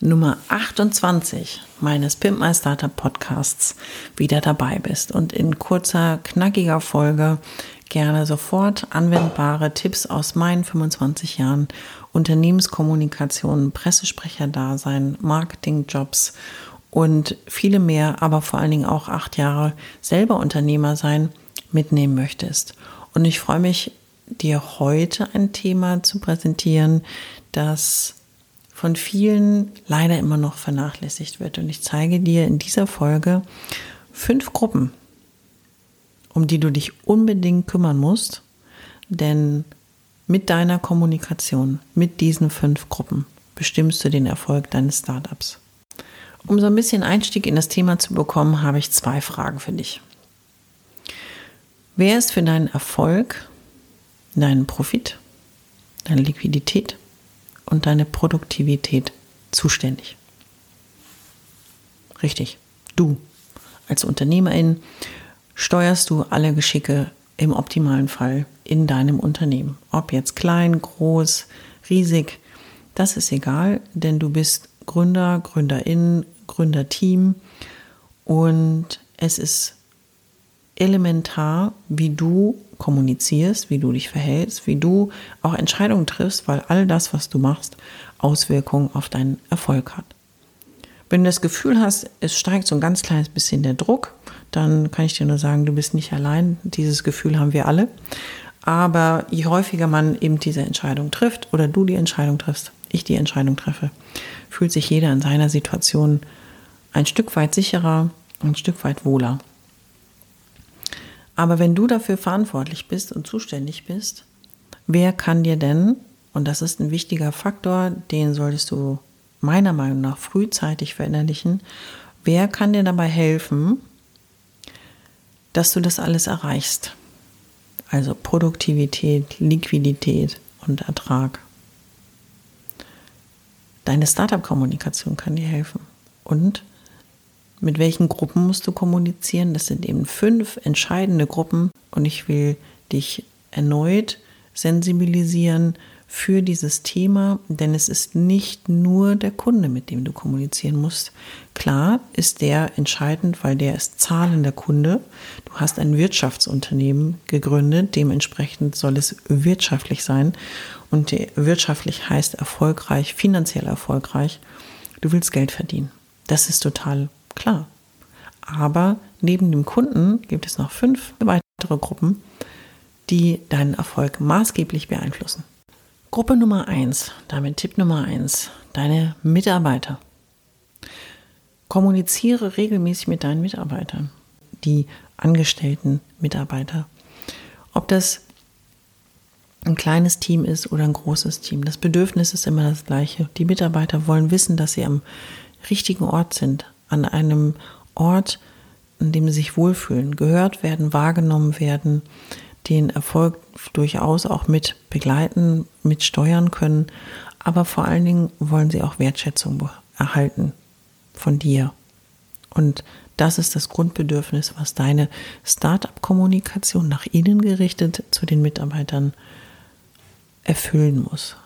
Nummer 28 meines Pimp My Startup Podcasts wieder dabei bist und in kurzer, knackiger Folge gerne sofort anwendbare Tipps aus meinen 25 Jahren Unternehmenskommunikation, Pressesprecherdasein, Marketingjobs und viele mehr, aber vor allen Dingen auch acht Jahre selber Unternehmer sein, mitnehmen möchtest. Und ich freue mich, dir heute ein Thema zu präsentieren, das von vielen leider immer noch vernachlässigt wird. Und ich zeige dir in dieser Folge fünf Gruppen, um die du dich unbedingt kümmern musst, denn mit deiner Kommunikation, mit diesen fünf Gruppen, bestimmst du den Erfolg deines Startups. Um so ein bisschen Einstieg in das Thema zu bekommen, habe ich zwei Fragen für dich. Wer ist für deinen Erfolg, deinen Profit, deine Liquidität und deine Produktivität zuständig? Richtig, du als Unternehmerin steuerst du alle Geschicke im optimalen Fall in deinem Unternehmen. Ob jetzt klein, groß, riesig, das ist egal, denn du bist Gründer, Gründerin, Gründerteam und es ist elementar, wie du kommunizierst, wie du dich verhältst, wie du auch Entscheidungen triffst, weil all das, was du machst, Auswirkungen auf deinen Erfolg hat. Wenn du das Gefühl hast, es steigt so ein ganz kleines bisschen der Druck, dann kann ich dir nur sagen, du bist nicht allein. Dieses Gefühl haben wir alle. Aber je häufiger man eben diese Entscheidung trifft oder du die Entscheidung triffst, ich die Entscheidung treffe, fühlt sich jeder in seiner Situation ein Stück weit sicherer, ein Stück weit wohler. Aber wenn du dafür verantwortlich bist und zuständig bist, wer kann dir denn, und das ist ein wichtiger Faktor, den solltest du meiner Meinung nach frühzeitig verinnerlichen, wer kann dir dabei helfen, dass du das alles erreichst. Also Produktivität, Liquidität und Ertrag. Deine Startup-Kommunikation kann dir helfen. Und mit welchen Gruppen musst du kommunizieren? Das sind eben fünf entscheidende Gruppen und ich will dich erneut sensibilisieren für dieses Thema, denn es ist nicht nur der Kunde, mit dem du kommunizieren musst. Klar ist der entscheidend, weil der ist zahlender Kunde. Du hast ein Wirtschaftsunternehmen gegründet, dementsprechend soll es wirtschaftlich sein. Und wirtschaftlich heißt erfolgreich, finanziell erfolgreich. Du willst Geld verdienen. Das ist total klar. Aber neben dem Kunden gibt es noch fünf weitere Gruppen, die deinen Erfolg maßgeblich beeinflussen. Gruppe Nummer eins, damit Tipp Nummer eins, deine Mitarbeiter. Kommuniziere regelmäßig mit deinen Mitarbeitern, die angestellten Mitarbeiter. Ob das ein kleines Team ist oder ein großes Team. Das Bedürfnis ist immer das gleiche. Die Mitarbeiter wollen wissen, dass sie am richtigen Ort sind, an einem Ort, an dem sie sich wohlfühlen, gehört werden, wahrgenommen werden, den Erfolg durchaus auch mit begleiten, mit steuern können. Aber vor allen Dingen wollen sie auch Wertschätzung erhalten von dir. Und das ist das Grundbedürfnis, was deine Startup-Kommunikation nach innen gerichtet zu den Mitarbeitern erfüllen muss.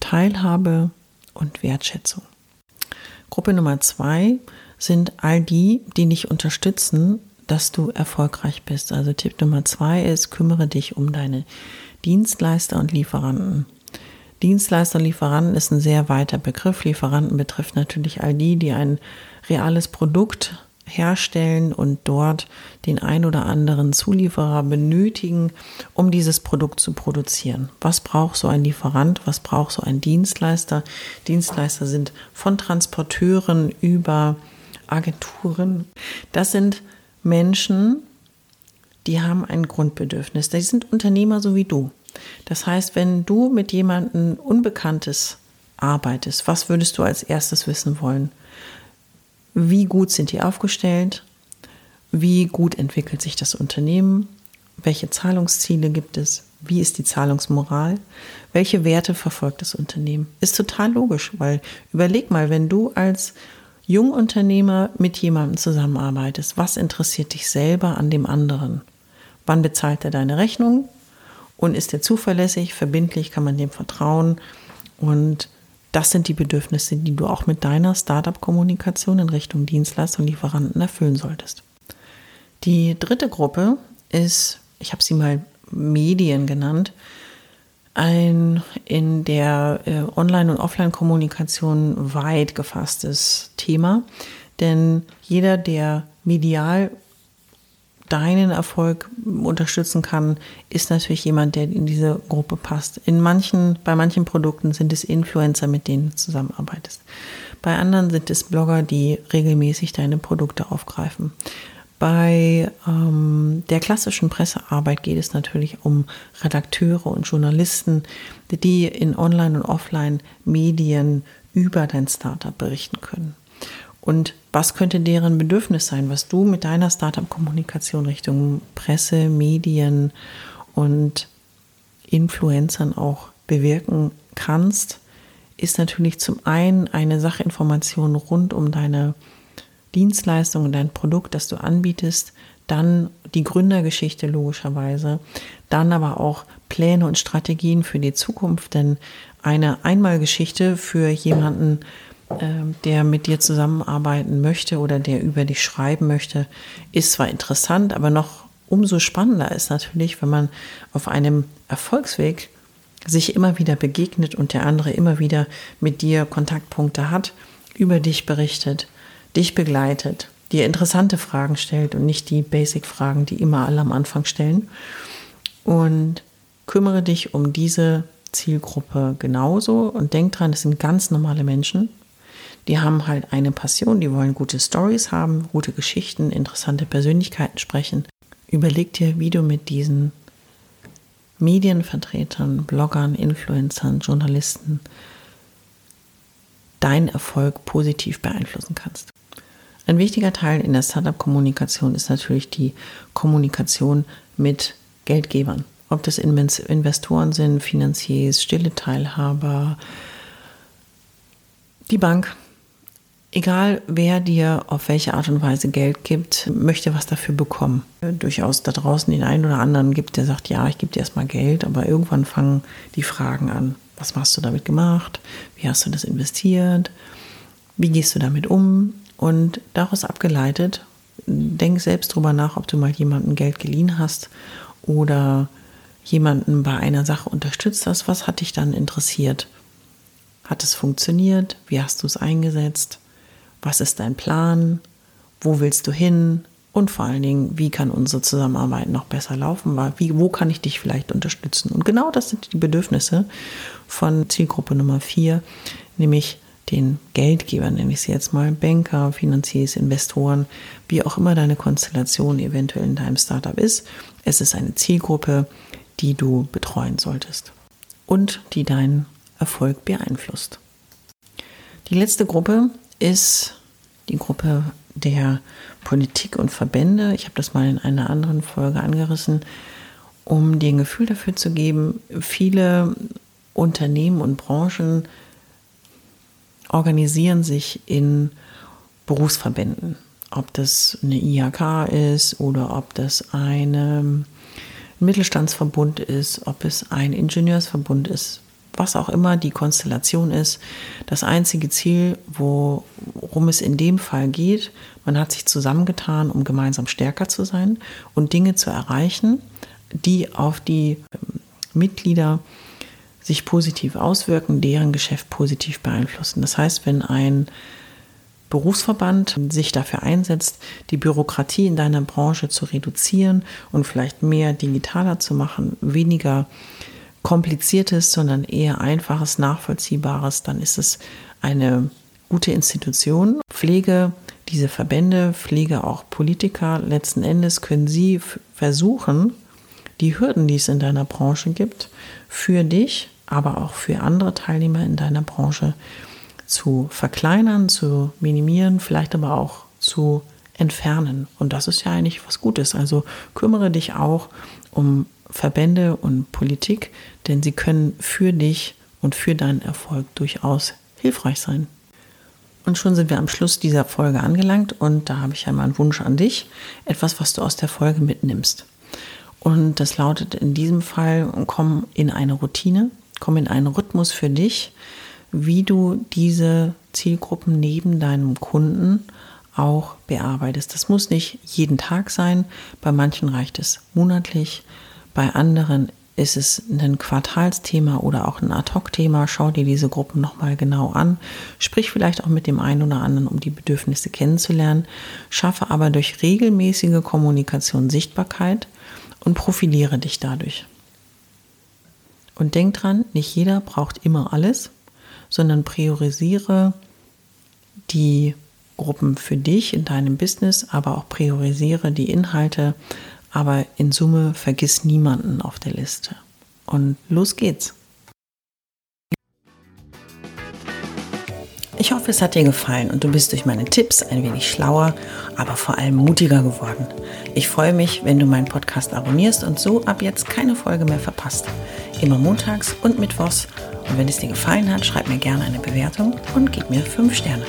Teilhabe und Wertschätzung. Gruppe Nummer zwei sind all die, die dich unterstützen, dass du erfolgreich bist. Also Tipp Nummer zwei ist, kümmere dich um deine Dienstleister und Lieferanten. Dienstleister und Lieferanten ist ein sehr weiter Begriff. Lieferanten betrifft natürlich all die, die ein reales Produkt herstellen und dort den ein oder anderen Zulieferer benötigen, um dieses Produkt zu produzieren. Was braucht so ein Lieferant? Was braucht so ein Dienstleister? Dienstleister sind von Transporteuren über Agenturen. Das sind Menschen, die haben ein Grundbedürfnis. Die sind Unternehmer so wie du. Das heißt, wenn du mit jemandem Unbekanntes arbeitest, was würdest du als erstes wissen wollen? Wie gut sind die aufgestellt? Wie gut entwickelt sich das Unternehmen? Welche Zahlungsziele gibt es? Wie ist die Zahlungsmoral? Welche Werte verfolgt das Unternehmen? Ist total logisch, weil überleg mal, wenn du als Jungunternehmer mit jemandem zusammenarbeitest, was interessiert dich selber an dem anderen? Wann bezahlt er deine Rechnung? Und ist er zuverlässig, verbindlich, kann man dem vertrauen? Und das sind die Bedürfnisse, die du auch mit deiner Startup-Kommunikation in Richtung Dienstleister und Lieferanten erfüllen solltest. Die dritte Gruppe ist, ich habe sie mal Medien genannt, ein in der äh, Online- und Offline-Kommunikation weit gefasstes Thema. Denn jeder, der medial deinen Erfolg unterstützen kann, ist natürlich jemand, der in diese Gruppe passt. In manchen, bei manchen Produkten sind es Influencer, mit denen du zusammenarbeitest. Bei anderen sind es Blogger, die regelmäßig deine Produkte aufgreifen. Bei ähm, der klassischen Pressearbeit geht es natürlich um Redakteure und Journalisten, die in Online- und Offline-Medien über dein Startup berichten können. Und was könnte deren Bedürfnis sein, was du mit deiner Startup-Kommunikation Richtung Presse, Medien und Influencern auch bewirken kannst, ist natürlich zum einen eine Sachinformation rund um deine Dienstleistung und dein Produkt, das du anbietest, dann die Gründergeschichte logischerweise, dann aber auch Pläne und Strategien für die Zukunft, denn eine Einmalgeschichte für jemanden, der mit dir zusammenarbeiten möchte oder der über dich schreiben möchte, ist zwar interessant, aber noch umso spannender ist natürlich, wenn man auf einem Erfolgsweg sich immer wieder begegnet und der andere immer wieder mit dir Kontaktpunkte hat, über dich berichtet, dich begleitet, dir interessante Fragen stellt und nicht die Basic-Fragen, die immer alle am Anfang stellen. Und kümmere dich um diese Zielgruppe genauso und denk dran, es sind ganz normale Menschen, die haben halt eine Passion, die wollen gute Stories haben, gute Geschichten, interessante Persönlichkeiten sprechen. Überleg dir, wie du mit diesen Medienvertretern, Bloggern, Influencern, Journalisten deinen Erfolg positiv beeinflussen kannst. Ein wichtiger Teil in der Startup-Kommunikation ist natürlich die Kommunikation mit Geldgebern. Ob das Investoren sind, Finanziers, stille Teilhaber, die Bank, Egal wer dir auf welche Art und Weise Geld gibt, möchte was dafür bekommen. Durchaus da draußen den einen oder anderen gibt, der sagt, ja, ich gebe dir erstmal Geld, aber irgendwann fangen die Fragen an. Was hast du damit gemacht? Wie hast du das investiert? Wie gehst du damit um? Und daraus abgeleitet, denk selbst drüber nach, ob du mal jemandem Geld geliehen hast oder jemanden bei einer Sache unterstützt hast. Was hat dich dann interessiert? Hat es funktioniert? Wie hast du es eingesetzt? Was ist dein Plan? Wo willst du hin? Und vor allen Dingen, wie kann unsere Zusammenarbeit noch besser laufen? Wie, wo kann ich dich vielleicht unterstützen? Und genau das sind die Bedürfnisse von Zielgruppe Nummer vier, nämlich den Geldgebern, nenne ich sie jetzt mal, Banker, Finanziers, Investoren, wie auch immer deine Konstellation eventuell in deinem Startup ist. Es ist eine Zielgruppe, die du betreuen solltest und die deinen Erfolg beeinflusst. Die letzte Gruppe ist die Gruppe der Politik und Verbände. Ich habe das mal in einer anderen Folge angerissen, um dir ein Gefühl dafür zu geben. Viele Unternehmen und Branchen organisieren sich in Berufsverbänden. Ob das eine IHK ist oder ob das ein Mittelstandsverbund ist, ob es ein Ingenieursverbund ist, was auch immer die Konstellation ist, das einzige Ziel, worum es in dem Fall geht, man hat sich zusammengetan, um gemeinsam stärker zu sein und Dinge zu erreichen, die auf die ähm, Mitglieder sich positiv auswirken, deren Geschäft positiv beeinflussen. Das heißt, wenn ein Berufsverband sich dafür einsetzt, die Bürokratie in deiner Branche zu reduzieren und vielleicht mehr digitaler zu machen, weniger kompliziertes, sondern eher einfaches, nachvollziehbares, dann ist es eine gute Institution. Pflege, diese Verbände, Pflege auch Politiker, letzten Endes können sie versuchen, die Hürden, die es in deiner Branche gibt, für dich, aber auch für andere Teilnehmer in deiner Branche zu verkleinern, zu minimieren, vielleicht aber auch zu entfernen. Und das ist ja eigentlich was Gutes. Also kümmere dich auch um Verbände und Politik, denn sie können für dich und für deinen Erfolg durchaus hilfreich sein. Und schon sind wir am Schluss dieser Folge angelangt und da habe ich einmal einen Wunsch an dich, etwas, was du aus der Folge mitnimmst. Und das lautet in diesem Fall, komm in eine Routine, komm in einen Rhythmus für dich, wie du diese Zielgruppen neben deinem Kunden auch bearbeitest. Das muss nicht jeden Tag sein, bei manchen reicht es monatlich, bei anderen ist es ein Quartalsthema oder auch ein Ad-Hoc-Thema. Schau dir diese Gruppen nochmal genau an. Sprich vielleicht auch mit dem einen oder anderen, um die Bedürfnisse kennenzulernen. Schaffe aber durch regelmäßige Kommunikation Sichtbarkeit und profiliere dich dadurch. Und denk dran, nicht jeder braucht immer alles, sondern priorisiere die Gruppen für dich in deinem Business, aber auch priorisiere die Inhalte, aber in Summe vergiss niemanden auf der Liste. Und los geht's. Ich hoffe, es hat dir gefallen und du bist durch meine Tipps ein wenig schlauer, aber vor allem mutiger geworden. Ich freue mich, wenn du meinen Podcast abonnierst und so ab jetzt keine Folge mehr verpasst. Immer montags und mittwochs. Und wenn es dir gefallen hat, schreib mir gerne eine Bewertung und gib mir 5 Sterne.